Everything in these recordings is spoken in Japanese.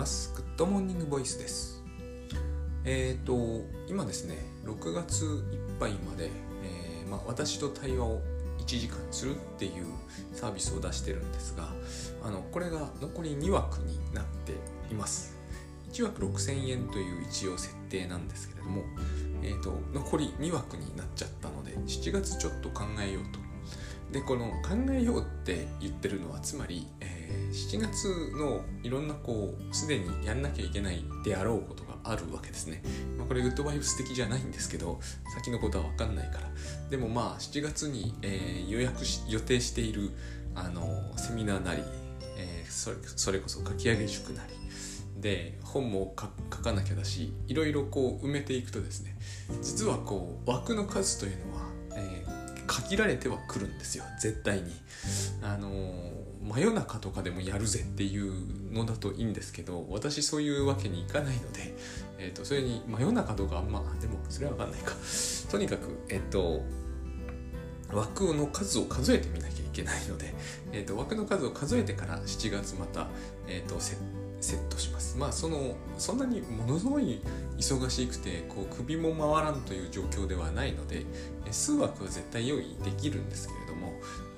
ますグッドモーニングボイスです。えっ、ー、と今ですね6月いっぱいまで、えー、まあ、私と対話を1時間するっていうサービスを出してるんですがあのこれが残り2枠になっています。1枠6000円という一応設定なんですけれども、えーと、残り2枠になっちゃったので7月ちょっと考えようと。でこの考えようって言ってるのはつまり、え7月のいろんなこうすでにやんなきゃいけないであろうことがあるわけですね、まあ、これグッドバイブス的じゃないんですけど先のことは分かんないから。でもまあ7月に、えー、予約し予定しているあのセミナーなり、えー、それそれこそ書き上げ塾なり。で本も書かなきゃだしいろいろこう埋めていくとですね実はこう枠の数というのは、えー、限られてはくるんですよ。絶対に。あの真夜中とかでもやるぜっていうのだといいんですけど私そういうわけにいかないので、えーと、それに真夜中とかまあでもそれは分かんない。かとにかくえっ、ー、と枠の数を数えてみなきゃいけないので、えーと、枠の数を数えてから7月また、えーと、セットします。まあそのそんなにものすごい忙しくてこう首も回らんという状況ではないので数枠は絶対用意できるんですけど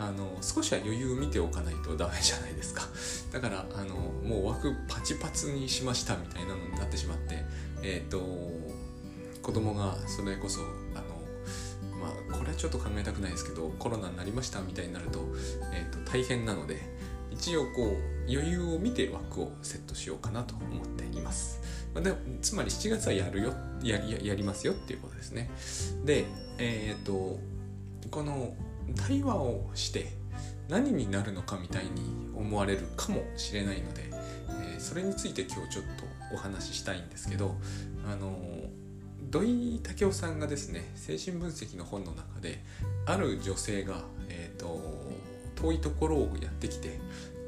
あの少しは余裕を見ておかないとダメじゃないですか だからあのもう枠パチパチにしましたみたいなのになってしまってえっ、ー、と子供がそれこそあのまあこれはちょっと考えたくないですけどコロナになりましたみたいになると,、えーと、大変なので一応こう余裕を見て枠をセットしようかなと思っています。まあ、でつまり7月はやるよややりますよっていうことですね。で、えっ、ー、とこの対話をして何になるのかみたいに思われるかもしれないので、えー、それについて今日ちょっとお話ししたいんですけどあの土井武雄さんがですね精神分析の本の中である女性が、えーと、遠いところをやってきて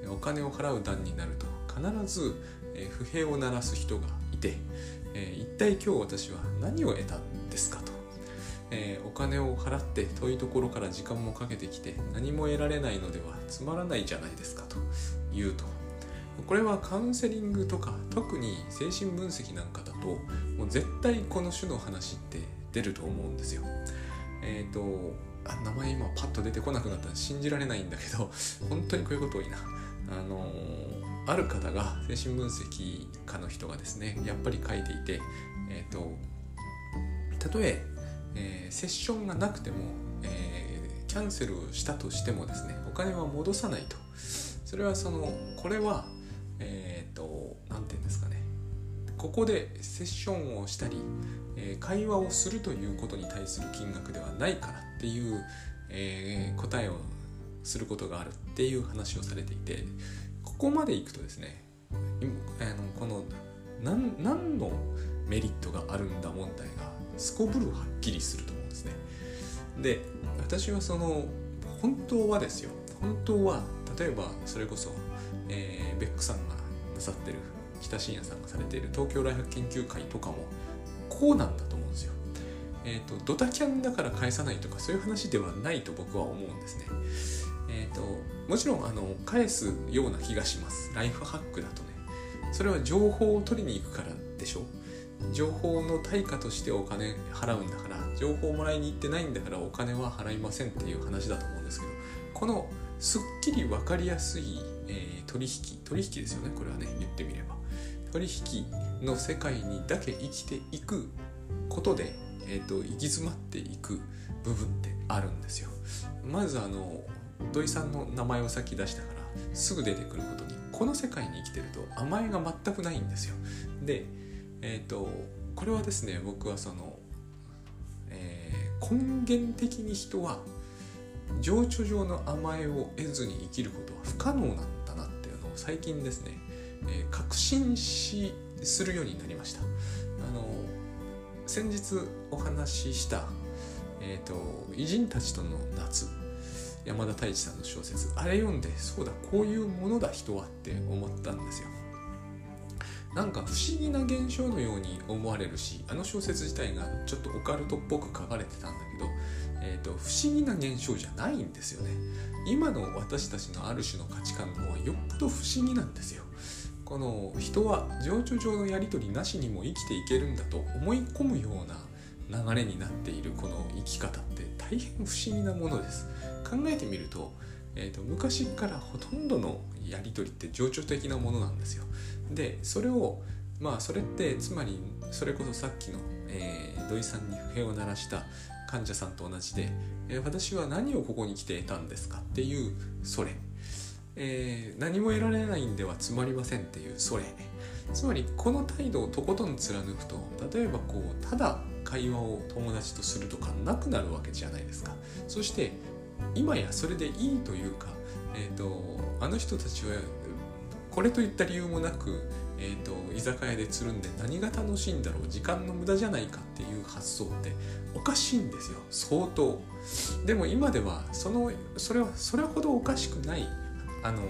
お金を払う段になると必ず、え、不平を鳴らす人がいて、えー、一体今日私は何を得たんですかえー、お金を払って遠いところから時間もかけてきて何も得られないのではつまらないじゃないですかと言うとこれはカウンセリングとか特に精神分析なんかだともう絶対この種の話って出ると思うんですよ。えっ、ー、とあ名前今パッと出てこなくなったら信じられないんだけど本当にこういうこと多いな。あのー、ある方が精神分析家の人がですねやっぱり書いていてえっ、ー、とたとええー、セッションがなくても、えー、キャンセルをしたとしてもですねお金は戻さないと。それはそのこれはえっ、と何て言うんですかね。ここでセッションをしたり、え会話をするということに対する金額ではないからっていう、え答えをすることがあるっていう話をされていてここまでいくとですねあのこの何何のメリットがあるんだ問題がすこぶるはっきりすると思うんですね。で私はその本当はですよ。本当は例えばそれこそ、えー、ベックさんがなさってる北信也さんがされている東京大学研究会とかもこうなんだと思うんですよ。えっ、ー、とドタキャンだから返さないとかそういう話ではないと僕は思うんですね。えっ、ー、ともちろんあの返すような気がします。ライフハックだとね。それは情報を取りに行くからでしょ。情報の対価としてお金払うんだから情報をもらいに行ってないんだからお金は払いませんっていう話だと思うんですけどこのすっきり分かりやすい、えー、取引取引ですよねこれはね言ってみれば。取引の世界にだけ生きていくことで、えーと、行き詰まっていく部分ってあるんですよ。まずあの土井さんの名前をさっき出したからすぐ出てくることに。この世界に生きてると甘えが全くないんですよ。でえっ、ー、とこれはですね僕はその、えー、根源的に人は情緒上の甘えを得ずに生きることは不可能なんだなっていうのを最近ですね、えー、確信しするようになりました。あの先日お話しした「えーと、偉人たちとの夏」山田太一さんの小説あれ読んでそうだこういうものだ人はって思ったんですよ。なんか不思議な現象のように思われるしあの小説自体がちょっとオカルトっぽく書かれてたんだけど、えーと、不思議な現象じゃないんですよね。今の私たちのある種の価値観の方はよっぽど不思議なんですよ。この人は情緒上のやり取りなしにも生きていけるんだと思い込むような流れになっているこの生き方って大変不思議なものです。考えてみると,、えーと、昔からほとんどのやり取りって情緒的なものなんですよ。でそれをまあそれってつまりそれこそさっきの、えー、土井さんに不平を鳴らした患者さんと同じで、えー、私は何をここに来て得たんですかっていうそれ。えー、何も得られないんではつまりませんっていうそれ。つまりこの態度をとことん貫くと例えばこうただ会話を友達とするとかなくなるわけじゃないですか。そして今やそれでいいというか、えーと、あの人たちはこれといった理由もなく、えーと、居酒屋でつるんで何が楽しいんだろう時間の無駄じゃないかっていう発想っておかしいんですよ相当。でも今ではそのそれはそれほどおかしくないあの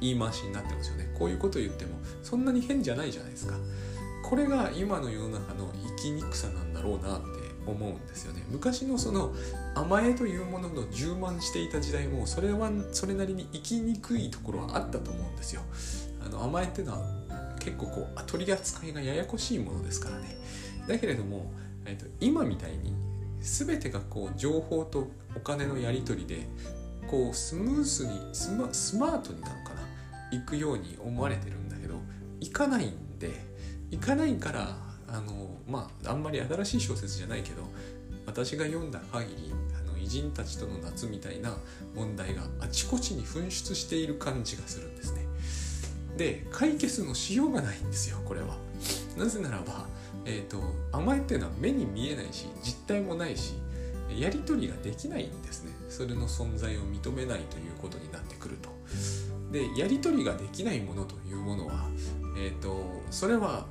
言い回しになってますよね。こういうこと言ってもそんなに変じゃないじゃないですか。これが今の世の中の生きにくさなんだろうなって思うんですよね。昔のその甘えというものの充満していた時代もそれはそれなりに生きにくいところはあったと思うんですよ。あの甘えっていうのは結構こう取り扱いがややこしいものですからね。だけれども、えーと、今みたいに全てがこう情報とお金のやり取りでこうスムースにスマートになのかな。行くように思われてるんだけど行かないんで行かないからあのまああんまり新しい小説じゃないけど私が読んだ限りあの偉人たちとの夏みたいな問題があちこちに噴出している感じがするんですね。で解決のしようがないんですよこれは。なぜならば、えーと、甘えっていうのは目に見えないし実体もないしやり取りができないんですねそれの存在を認めないということになってくるとでやり取りができないものというものは、えーと、それは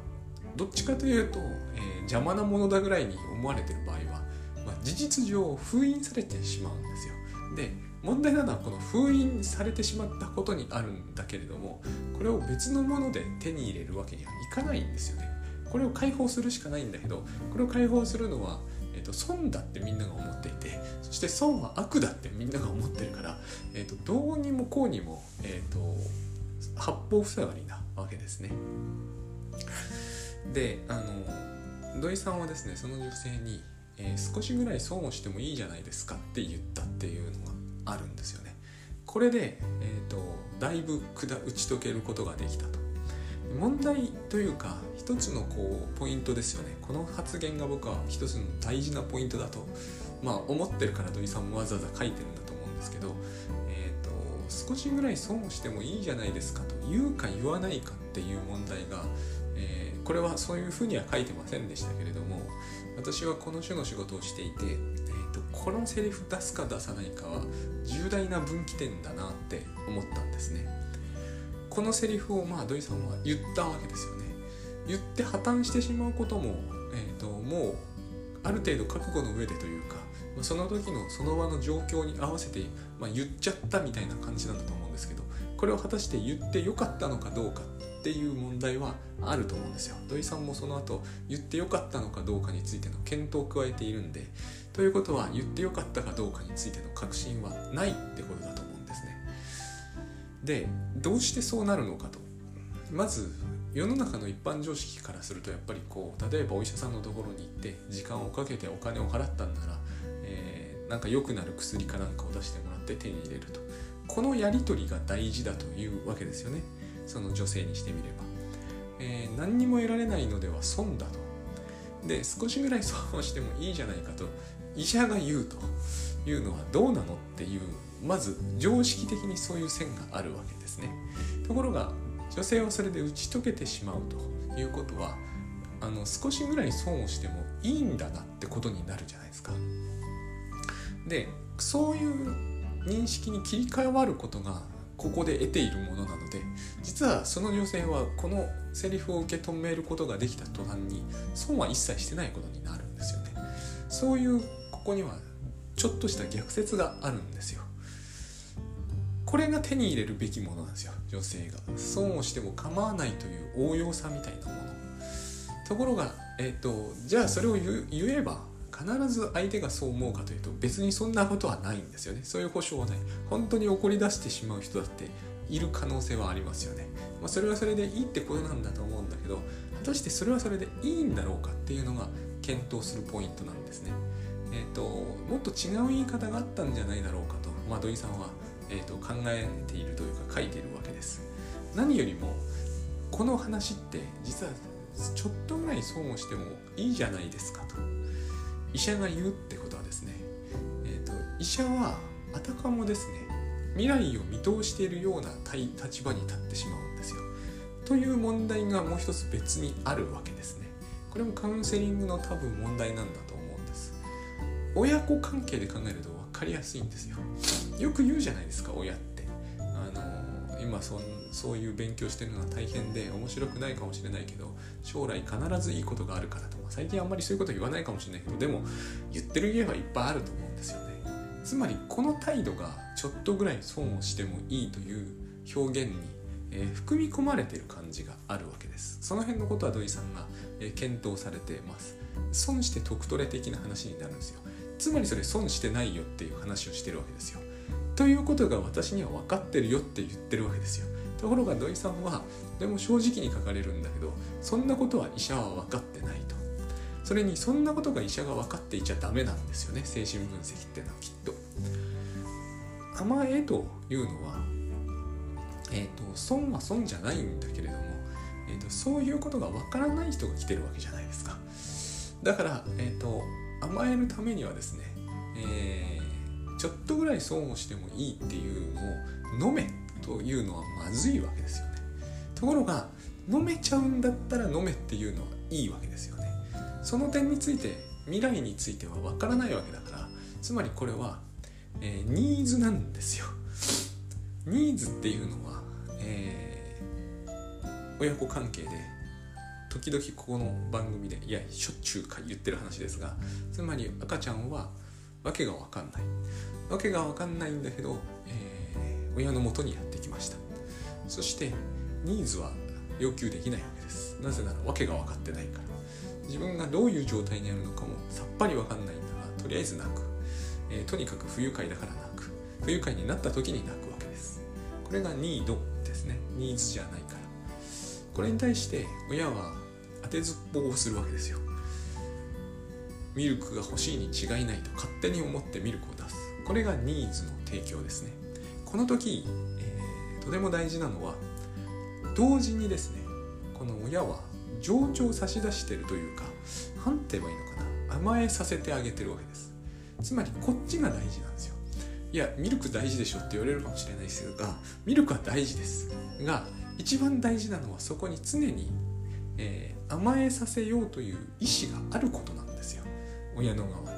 どっちかというと、えー、邪魔なものだぐらいに思われてる場合は、まあ、事実上封印されてしまうんですよで問題なのはこの封印されてしまったことにあるんだけれどもこれを別のもので手に入れるわけにはいかないんですよねこれを解放するしかないんだけどこれを解放するのはえーと、損だってみんなが思っていてそして損は悪だってみんなが思ってるから、えーと、どうにもこうにも、えーと、八方塞がりなわけですね。であの土井さんはですねその女性に、えー、少しぐらい損をしてもいいじゃないですかって言ったっていうのがあるんですよね。これで、えー、とだいぶ打ち解けることができたと。問題というか一つのこうポイントですよねこの発言が僕は一つの大事なポイントだとまあ思ってるから土井さんもわざわざ書いてるんだと思うんですけど、えーと、少しぐらい損をしてもいいじゃないですかと言うか言わないかっていう問題が、これはそういうふうには書いてませんでしたけれども私はこの種の仕事をしていて、えーとこのセリフ出すか出さないかは重大な分岐点だなって思ったんですね。このセリフをまあ土井さんは言ったわけですよね言って破綻してしまうことも、えーと、もうある程度覚悟の上でというかその時のその場の状況に合わせて、まあ、言っちゃったみたいな感じなんだと思うんですけどこれを果たして言ってよかったのかどうかっていう問題はあると思うんですよ。土井さんもその後言ってよかったのかどうかについての検討を加えているんでということは言ってよかったかどうかについての確信はないってことだと思うんでどうしてそうなるのかと。まず世の中の一般常識からするとやっぱりこう例えばお医者さんのところに行って時間をかけてお金を払ったんなら、えー、なんか良くなる薬かなんかを出してもらって手に入れると。このやり取りが大事だというわけですよね。その女性にしてみれば、えー、何にも得られないのでは損だと。で少しぐらい損をしてもいいじゃないかと医者が言うと。いうのはどうなのっていうまず常識的にそういう線があるわけですね。ところが女性はそれで打ち解けてしまうと。いうことはあの少しぐらい損をしてもいいんだなってことになるじゃないですか。でそういう認識に切り替わることがここで得ているものなので実はその女性はこのセリフを受け止めることができた途端に損は一切してないことになるんですよね。そういうここにはちょっとした逆説があるんですよ。これが手に入れるべきものなんですよ女性が。損をしても構わないという応用さみたいなもの。ところが、えーと、じゃあそれを言えば必ず相手がそう思うかというと別にそんなことはないんですよね。そういう保証はない。本当に怒り出してしまう人だっている可能性はありますよね、まあ、それはそれでいいってことなんだと思うんだけど果たしてそれはそれでいいんだろうかっていうのが検討するポイントなんですね。えっ、ー、ともっと違う言い方があったんじゃないだろうかと、まあ、土井さんは、えーと、考えているというか書いているわけです。何よりもこの話って実はちょっとぐらい損をしてもいいじゃないですかと。医者が言うってことはですね、えーと、医者はあたかもですね未来を見通しているような立場に立ってしまうんですよ。という問題がもう一つ別にあるわけですね。これもカウンセリングの多分問題なんだと思うんです。親子関係で考えると分かりやすいんですよ。よく言うじゃないですか親って。あの今そそういう勉強してるのは大変で面白くないかもしれないけど将来必ずいいことがあるからと最近あんまりそういうこと言わないかもしれないけどでも言ってる家はいっぱいあると思うんですよね。つまりこの態度がちょっとぐらい損をしてもいいという表現に、えー、含み込まれてる感じがあるわけです。その辺のことは土井さんが、えー、検討されてます。損して得トレ的な話になるんですよ。つまりそれ損してないよっていう話をしてるわけですよ。ということが私には分かってるよって言ってるわけですよ。ところが土井さんはでも正直に書かれるんだけどそんなことは医者は分かってないと。それにそんなことが医者が分かっていちゃダメなんですよね。精神分析っていうのはきっと。甘えというのはえ、ー、と損は損じゃないんだけれども、えーと、そういうことが分からない人が来てるわけじゃないですか。だから、えーと甘えるためにはですね、えー、ちょっとぐらい損をしてもいいっていうのを飲めというのはまずいわけですよね。ところが飲めちゃうんだったら飲めっていうのはいいわけですよね。その点について未来については分からないわけだからつまりこれは、えー、ニーズなんですよ。ニーズっていうのは、えー、親子関係で時々ここの番組でいやしょっちゅうか言ってる話ですがつまり赤ちゃんは訳が分かんない。訳が分かんないんだけど、えー、親のもとにやってきました。そしてニーズは要求できないわけです。なぜなら訳が分かってないから。自分がどういう状態にあるのかもさっぱり分かんないんだがとりあえず泣く、えー、とにかく不愉快だから泣く。不愉快になった時に泣くわけです。これがニードですね。ニーズじゃないから。これに対して親は当てずっぽうをするわけですよ。ミルクが欲しいに違いないと勝手に思ってミルクを出す。これがニーズの提供ですね。この時、えー、とても大事なのは同時にですねこの親は情緒を差し出してるというか何て言えばいいのかな。甘えさせてあげてるわけです。つまりこっちが大事なんですよ。いやミルク大事でしょって言われるかもしれないですがミルクは大事です。が一番大事なのはそこに常に、えー、甘えさせようという意思があることなんですよ。親の側に。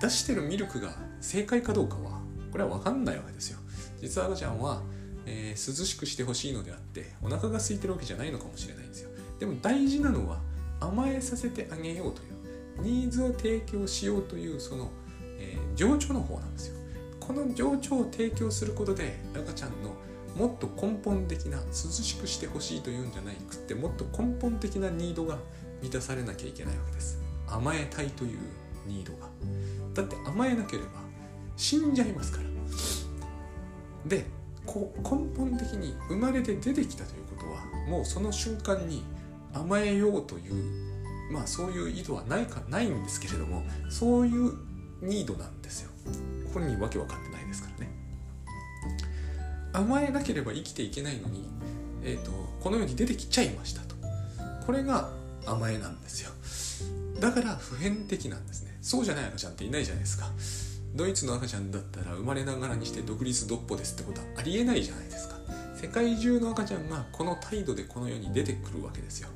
出してるミルクが正解かどうかはこれは分かんないわけですよ。実は赤ちゃんは、えー、涼しくしてほしいのであってお腹が空いてるわけじゃないのかもしれないんですよ。でも大事なのは甘えさせてあげようというニーズを提供しようというその、えー、情緒の方なんですよ。この情緒を提供することで赤ちゃんのもっと根本的な涼しくしてほしいというんじゃないくってもっと根本的なニードが満たされなきゃいけないわけです。甘えたいというニードが。だって甘えなければ死んじゃいますから。でこう根本的に生まれて出てきたということはもうその瞬間に甘えようというまあそういう意図はないかないんですけれどもそういうニードなんですよ。本人わけ分かってないですからね。甘えなければ生きていけないのに、えーと、この世に出てきちゃいましたと。これが甘えなんですよ。だから普遍的なんですね。そうじゃない赤ちゃんっていないじゃないですか。ドイツの赤ちゃんだったら生まれながらにして独立独歩ですってことはありえないじゃないですか。世界中の赤ちゃんがこの態度でこの世に出てくるわけですよ。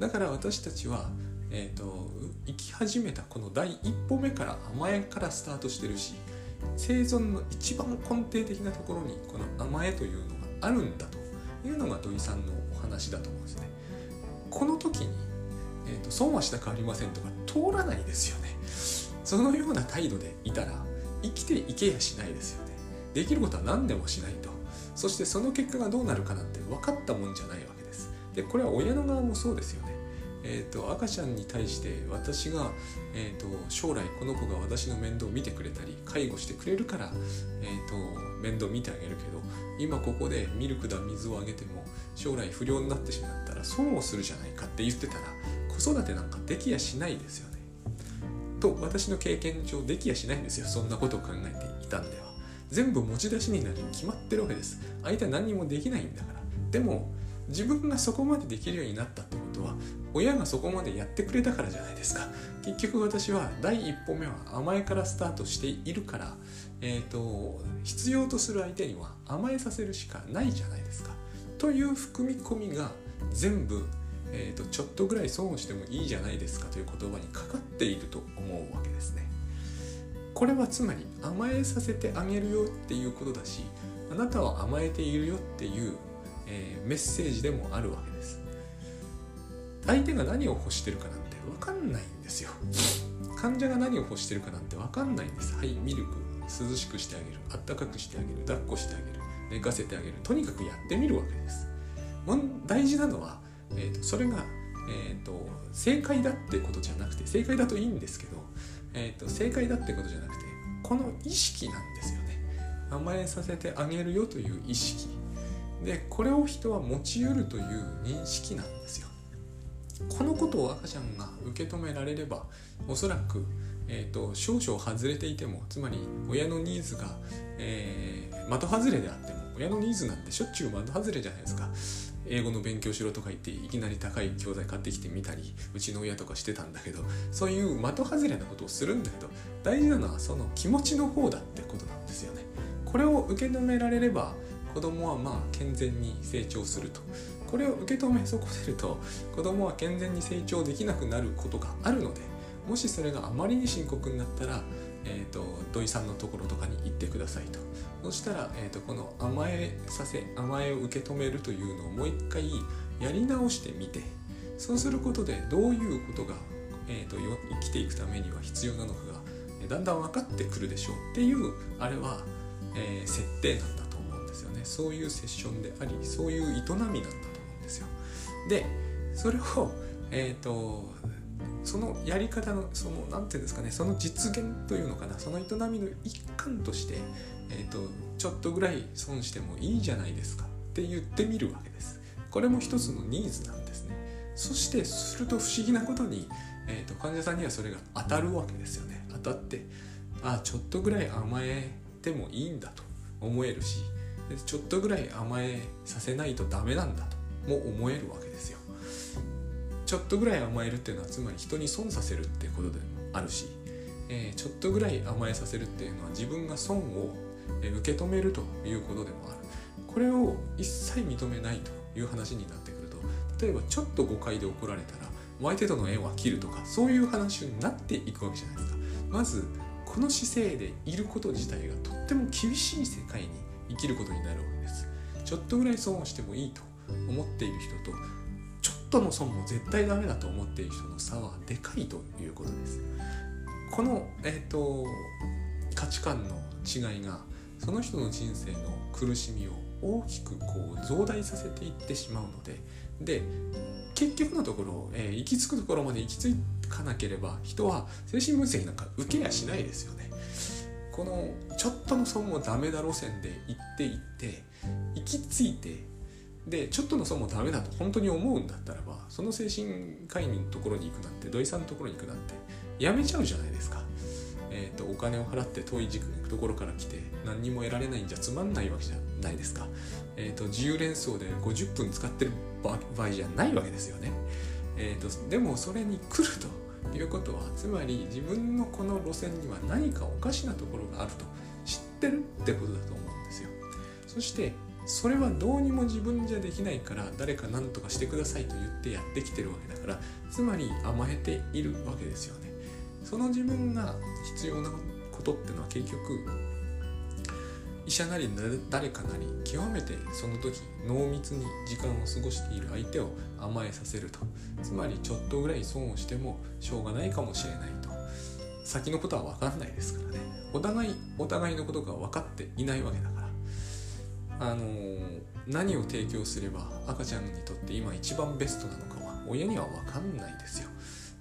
だから私たちは、えーと、生き始めたこの第一歩目から甘えからスタートしてるし生存の一番根底的なところにこの甘えというのがあるんだというのが土井さんのお話だと思うんですね。この時に、えーと、損はしたくありませんとか通らないですよね。そのような態度でいたら生きていけやしないですよね。できることは何でもしないそしてその結果がどうなるかなんて分かったもんじゃないわけです。でこれは親の側もそうですよね。えーと、赤ちゃんに対して私が、えーと、将来この子が私の面倒を見てくれたり介護してくれるから、えーと、面倒見てあげるけど今ここでミルクだ水をあげても将来不良になってしまったら損をするじゃないかって言ってたら子育てなんかできやしないですよね。と私の経験上できやしないんですよ。そんなことを考えていたんでは。全部持ち出しになるに決まってるわけです。相手は何もできないんだから。でも自分がそこまでできるようになったってことは親がそこまでやってくれたからじゃないですか。結局私は第一歩目は甘えからスタートしているから、えーと、必要とする相手には甘えさせるしかないじゃないですか。という含み込みが全部、えーとちょっとぐらい損をしてもいいじゃないですかという言葉にかかっていると思うわけですね。これはつまり甘えさせてあげるよっていうことだしあなたは甘えているよっていうえー、メッセージでもあるわけです。相手が何を欲してるかなんて分かんないんですよ。患者が何を欲してるかなんて分かんないんです。はいミルク涼しくしてあげるあったかくしてあげる抱っこしてあげる寝かせてあげる。とにかくやってみるわけです。大事なのは、えーと、それが、えーと、正解だってことじゃなくて正解だといいんですけど、えーと正解だってことじゃなくてこの意識なんですよね。甘えさせてあげるよという意識。でこれを人は持ち得るという認識なんですよ。このことを赤ちゃんが受け止められればおそらく、えーと、少々外れていてもつまり親のニーズが、えー、的外れであっても親のニーズなんてしょ？っちゅう的外れじゃないですか。英語の勉強しろとか言っていきなり高い教材買ってきてみたりうちの親とかしてたんだけどそういう的外れなことをするんだけど大事なのはその気持ちの方だってことなんですよね。これを受け止められれば子供はまあ健全に成長すると。これを受け止め損ねると子供は健全に成長できなくなることがあるのでもしそれがあまりに深刻になったら、えーと、土井さんのところとかに行ってくださいと。そしたら、えーと、この甘えさせ甘えを受け止めるというのをもう一回やり直してみてそうすることでどういうことが、えーと、生きていくためには必要なのかがだんだん分かってくるでしょうっていうあれは、えー、設定なんだと思うんですよね。そういうセッションでありそういう営みなんだと思うんですよ。でそれをえっ、ー、とそのやり方のその何て言うんですかねその実現というのかなその営みの一環として、えーと、ちょっとぐらい損してもいいじゃないですかって言ってみるわけです。これも一つのニーズなんですね。そしてすると不思議なことに、えーと、患者さんにはそれが当たるわけですよね。当たってあちょっとぐらい甘えてもいいんだと思えるしちょっとぐらい甘えさせないとダメなんだとも思えるわけです。ちょっとぐらい甘えるっていうのはつまり人に損させるってことでもあるし、えー、ちょっとぐらい甘えさせるっていうのは自分が損を受け止めるということでもある。これを一切認めないという話になってくると例えばちょっと誤解で怒られたら相手との縁は切るとかそういう話になっていくわけじゃないですか。まずこの姿勢でいること自体がとっても厳しい世界に生きることになるわけです。ちょっとぐらい損をしてもいいと思っている人ととの損も絶対ダメだと思っている人の差はでかいということです。この、えーと、価値観の違いがその人の人生の苦しみを大きくこう増大させていってしまうのでで結局のところ、えー、行き着くところまで行き着かなければ人は精神分析なんか受けやしないですよね。このちょっとの損もダメだ路線で行って行って行き着いてでちょっとの損もダメだと本当に思うんだったらばその精神科医のところに行くなんて土井さんのところに行くなんてやめちゃうじゃないですか。えーと、お金を払って遠いところから来て何にも得られないんじゃつまんないわけじゃないですか。えーと、自由連想で50分使ってる場合じゃないわけですよね。えーとでもそれに来るということはつまり自分のこの路線には何かおかしなところがあると知ってるってことだと思うんですよそしてそれはどうにも自分じゃできないから誰か何とかしてくださいと言ってやってきてるわけだからつまり甘えているわけですよね。その自分が必要なことってのは結局医者なり誰かなり極めてその時濃密に時間を過ごしている相手を甘えさせると。つまりちょっとぐらい損をしてもしょうがないかもしれないと。先のことは分かんないですからね。お互いお互いのことが分かっていないわけだから。あの、何を提供すれば赤ちゃんにとって今一番ベストなのかは親には分かんないですよ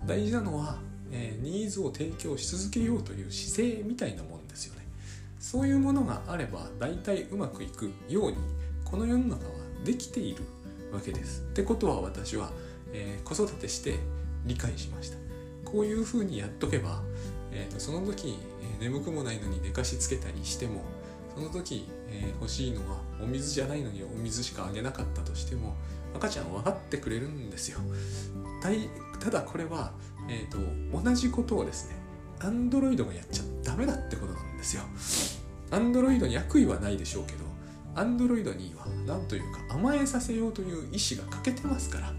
大事なのは、えー、ニーズを提供し続けようという姿勢みたいなもんですよねそういうものがあれば大体うまくいくようにこの世の中はできているわけです。ってことは私は、えー、子育てして理解しました。こういうふうにやっとけば、えーと、その時、えー、眠くもないのに寝かしつけたりしてもその時、えー、欲しいのはお水じゃないのにお水しかあげなかったとしても赤ちゃん分かってくれるんですよ。ただこれは、えーと、同じことをですねアンドロイドがやっちゃダメだってことなんですよ。アンドロイドに悪意はないでしょうけどアンドロイドには何というか甘えさせようという意志が欠けてますから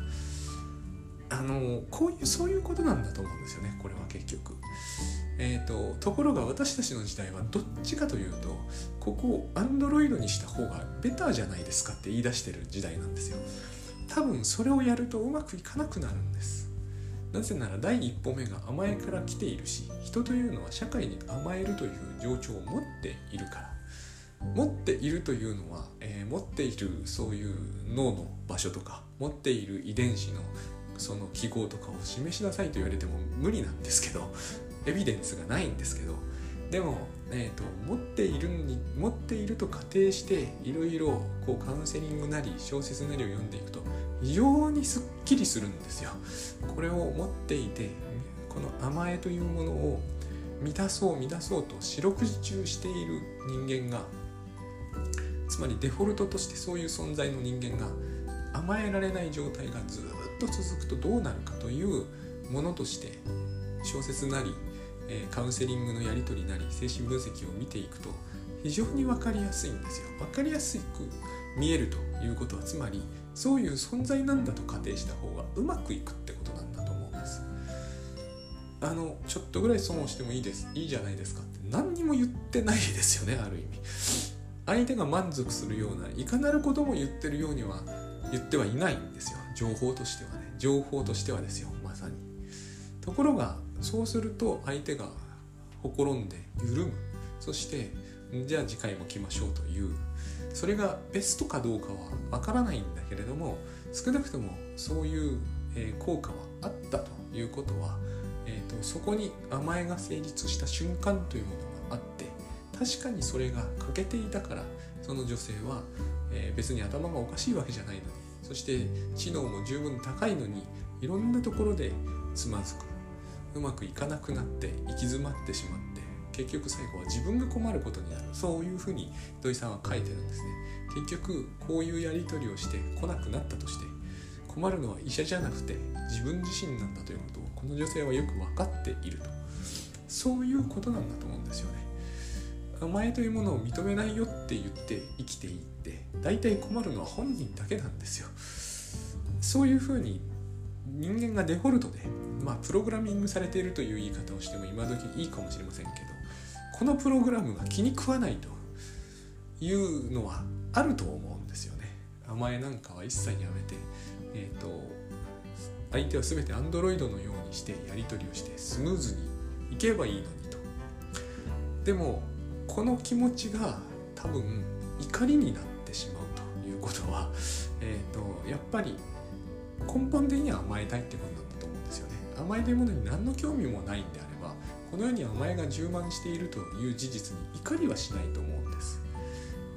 あのこういうそういうことなんだと思うんですよねこれは結局。えーと、ところが私たちの時代はどっちかというとここをアンドロイドにした方がベターじゃないですかって言い出してる時代なんですよ。多分それをやるとうまくいかなくなるんです。なぜなら第一歩目が甘えから来ているし人というのは社会に甘えるという情緒を持っているから。持っているというのは、えー、持っているそういう脳の場所とか持っている遺伝子のその記号とかを示しなさいと言われても無理なんですけどエビデンスがないんですけどでも、えーと、持っているに持っていると仮定していろいろカウンセリングなり小説なりを読んでいくと非常にすっきりするんですよ。これを持っていてこの甘えというものを満たそう満たそうと四六時中している人間がつまりデフォルトとしてそういう存在の人間が甘えられない状態がずっと続くとどうなるかというものとして小説なり、えカウンセリングのやり取りなり精神分析を見ていくと非常に分かりやすいんですよ。分かりやすく見えるということはつまりそういう存在なんだと仮定した方がうまくいくってことなんだと思うんです。あのちょっとぐらい損をしてもいいですいいじゃないですかって何にも言ってないですよねある意味。相手が満足するようないかなることも言ってるようには言ってはいないんですよ情報としてはね情報としてはですよまさにところがそうすると相手がほころんで緩む。そしてじゃあ次回も来ましょうという。それがベストかどうかはわからないんだけれども少なくともそういう、効果はあったということは、えーとそこに甘えが成立した瞬間というものがあって確かにそれが欠けていたからその女性は、えー、別に頭がおかしいわけじゃないのにそして知能も十分高いのにいろんなところでつまずく。うまくいかなくなって行き詰まってしまって結局最後は自分が困ることになる。そういうふうに土井さんは書いてるんですね。結局こういうやり取りをして来なくなったとして困るのは医者じゃなくて自分自身なんだということをこの女性はよく分かっていると。そういうことなんだと思うんですよね。お前というものを認めないよって言って生きていって大体困るのは本人だけなんですよ。そういうふうに人間がデフォルトでまあプログラミングされているという言い方をしても今時いいかもしれませんけどこのプログラムが気に食わないというのはあると思うんですよね。甘えなんかは一切やめてえっ、ー、と相手は全てアンドロイドのようにしてやり取りをしてスムーズにいけばいいのにと。でもこの気持ちが多分怒りになってしまうということは、えーと、やっぱり根本的には甘えたいってことなんだと思うんですよね。甘えというものに何の興味もないんであればこの世に甘えが充満しているという事実に怒りはしないと思うんです。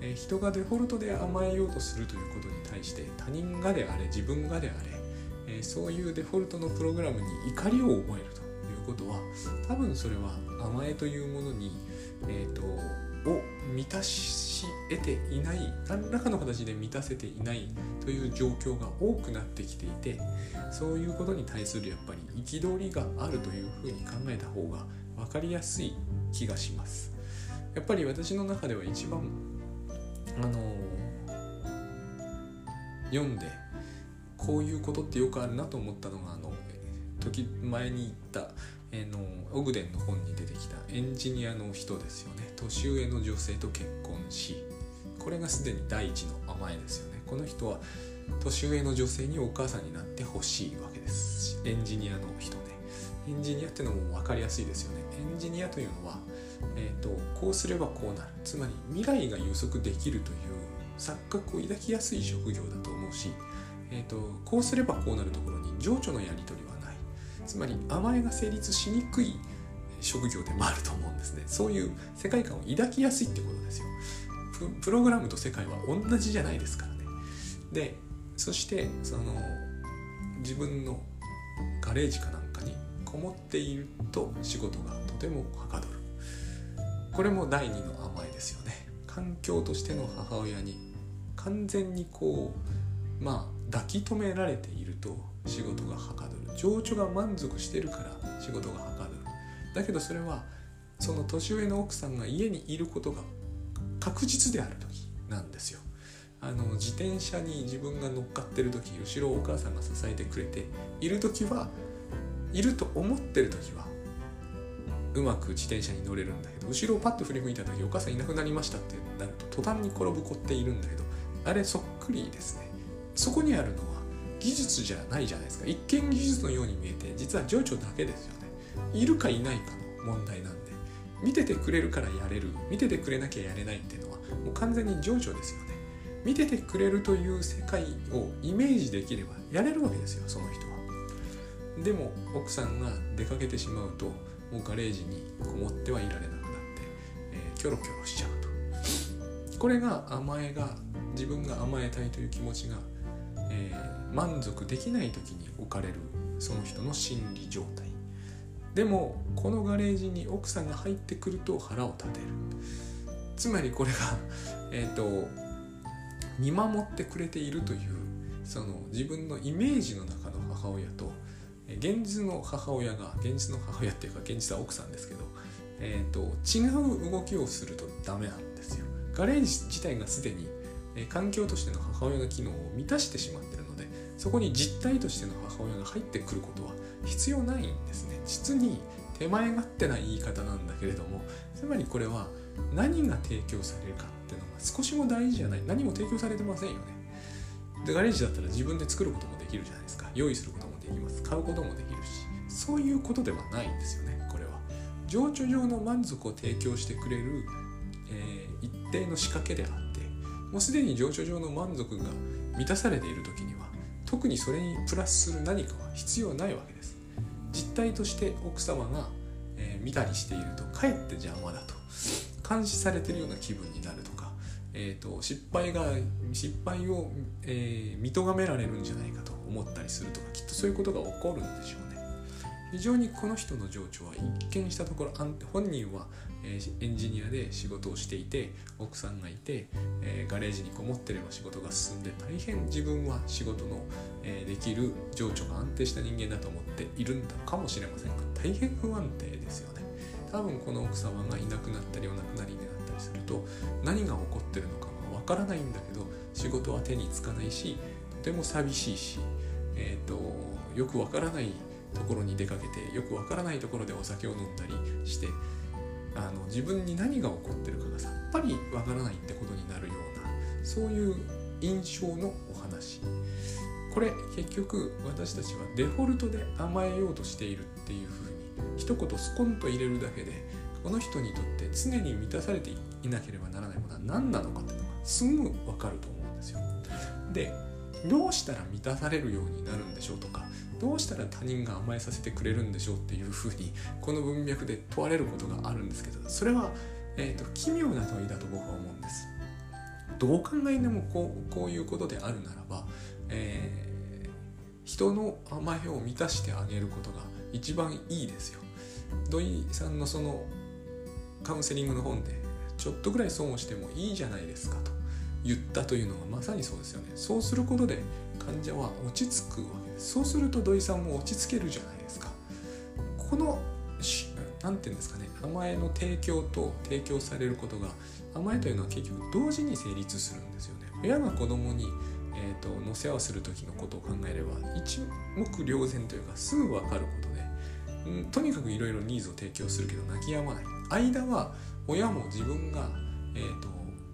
え、人がデフォルトで甘えようとするということに対して他人がであれ自分がであれ、え、そういうデフォルトのプログラムに怒りを覚えるということは多分それは甘えというものにえーと、を満たし得ていない何らかの形で満たせていないという状況が多くなってきていてそういうことに対するやっぱり憤りがあるというふうに考えた方が分かりやすい気がします。やっぱり私の中では一番あの読んでこういうことってよくあるなと思ったのがあの時前に言ったえのオグデンの本に出てきたエンジニアの人ですよね。年上の女性と結婚しこれがすでに第一の甘えですよね。この人は年上の女性にお母さんになってほしいわけですエンジニアの人ね。エンジニアっていうのも分かりやすいですよね。エンジニアというのは、えーと、こうすればこうなる。つまり未来が予測できるという錯覚を抱きやすい職業だと思うし、えーとこうすればこうなるところに情緒のやり取りはつまり甘えが成立しにくい、職業でもあると思うんですね。そういう世界観を抱きやすいってことですよ。プログラムと世界は同じじゃないですからね。でそしてその自分のガレージかなんかにこもっていると仕事がとてもはかどる。これも第二の甘えですよね。環境としての母親に完全にこうまあ抱き留められていると仕事がはかどる。情緒が満足してるから仕事がはかる。だけどそれはその年上の奥さんが家にいることが確実である時なんですよ。あの自転車に自分が乗っかってる時後ろをお母さんが支えてくれている時はいると思ってる時はうまく自転車に乗れるんだけど後ろをパッと振り向いた時お母さんいなくなりましたってなると途端に転ぶ子っているんだけどあれそっくりですね。そこにあるのは技術じゃないじゃないですか。一見技術のように見えて実は情緒だけですよね。いるかいないかの問題なんで。見ててくれるからやれる。見ててくれなきゃやれないっていうのはもう完全に情緒ですよね。見ててくれるという世界をイメージできればやれるわけですよその人は。でも奥さんが出かけてしまうともうガレージにこもってはいられなくなって、えー、キョロキョロしちゃうと。これが甘えが自分が甘えたいという気持ちが、えー、満足できない時に置かれるその人の心理状態。でもこのガレージに奥さんが入ってくると腹を立てる。つまりこれが え、と見守ってくれているというその自分のイメージの中の母親と現実の母親が現実の母親っていうか現実は奥さんですけど、えーと、違う動きをするとダメなんですよ。ガレージ自体がすでに、え環境としての母親の機能を満たしてしまってるのでそこに実体としての母親が入ってくることは必要ないんですね。実に手前勝手な言い方なんだけれどもつまりこれは何が提供されるかっていうのが少しも大事じゃない。何も提供されてませんよね。でガレージだったら自分で作ることもできるじゃないですか。用意することもできます。買うこともできるし。そういうことではないんですよねこれは。情緒上の満足を提供してくれる、えー、一定の仕掛けであってもうすでに情緒上の満足が満たされている時には特にそれにプラスする何かは必要ないわけです。実態として奥様が、えー、見たりしているとかえって邪魔だと監視されてるような気分になるとか、えーと、失敗が失敗を、えー、見とがめられるんじゃないかと思ったりするとかきっとそういうことが起こるんでしょうね。非常にこの人の情緒は一見したところ本人はエンジニアで仕事をしていて奥さんがいてガレージにこもってれば仕事が進んで大変自分は仕事のできる情緒が安定した人間だと思っているんだかもしれませんが大変不安定ですよね。多分この奥様がいなくなったりお亡くなりになったりすると何が起こってるのかがわからないんだけど仕事は手につかないしとても寂しいしえーと、よくわからないところに出かけてよくわからないところでお酒を飲んだりしてあの自分に何が起こってるかがさっぱりわからないってことになるようなそういう印象のお話これ結局私たちはデフォルトで甘えようとしているっていうふうに一言スコンと入れるだけでこの人にとって常に満たされていなければならないものは何なのかっていうのがすぐわかると思うんですよ。でどうしたら満たされるようになるんでしょうとかどうしたら他人が甘えさせてくれるんでしょうっていうふうにこの文脈で問われることがあるんですけどそれは、えーと、奇妙な問いだと僕は思うんです。どう考えてもこうこういうことであるならば、えー、人の甘えを満たしてあげることが一番いいですよ。土井さんのそのカウンセリングの本でちょっとぐらい損をしてもいいじゃないですかと言ったというのがまさにそうですよねそうすることで患者は落ち着くわけそうすると土井さんも落ち着けるじゃないですか。この何て言うんですかね。甘えの提供と提供されることが甘えというのは結局同時に成立するんですよね。親が子供にえーと、の世話する時のことを考えれば一目瞭然というかすぐ分かることで、うん、とにかくいろいろニーズを提供するけど泣き止まない。間は親も自分が、えーと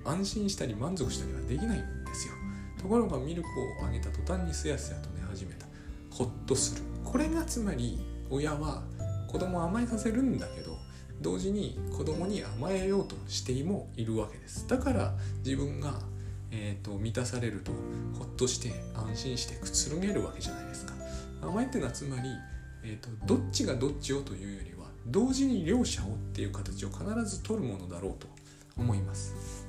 安心したり満足したりはできないんですよ。ところがミルクをあげた途端にすやすやと寝始めた。ほっとする。これがつまり親は子供を甘えさせるんだけど同時に子供に甘えようとしてもいるわけです。だから自分が、えーと、満たされるとほっとして安心してくつろげるわけじゃないですか。甘えっていうのはつまり、えーとどっちがどっちをというよりは同時に両者をっていう形を必ず取るものだろうと思います。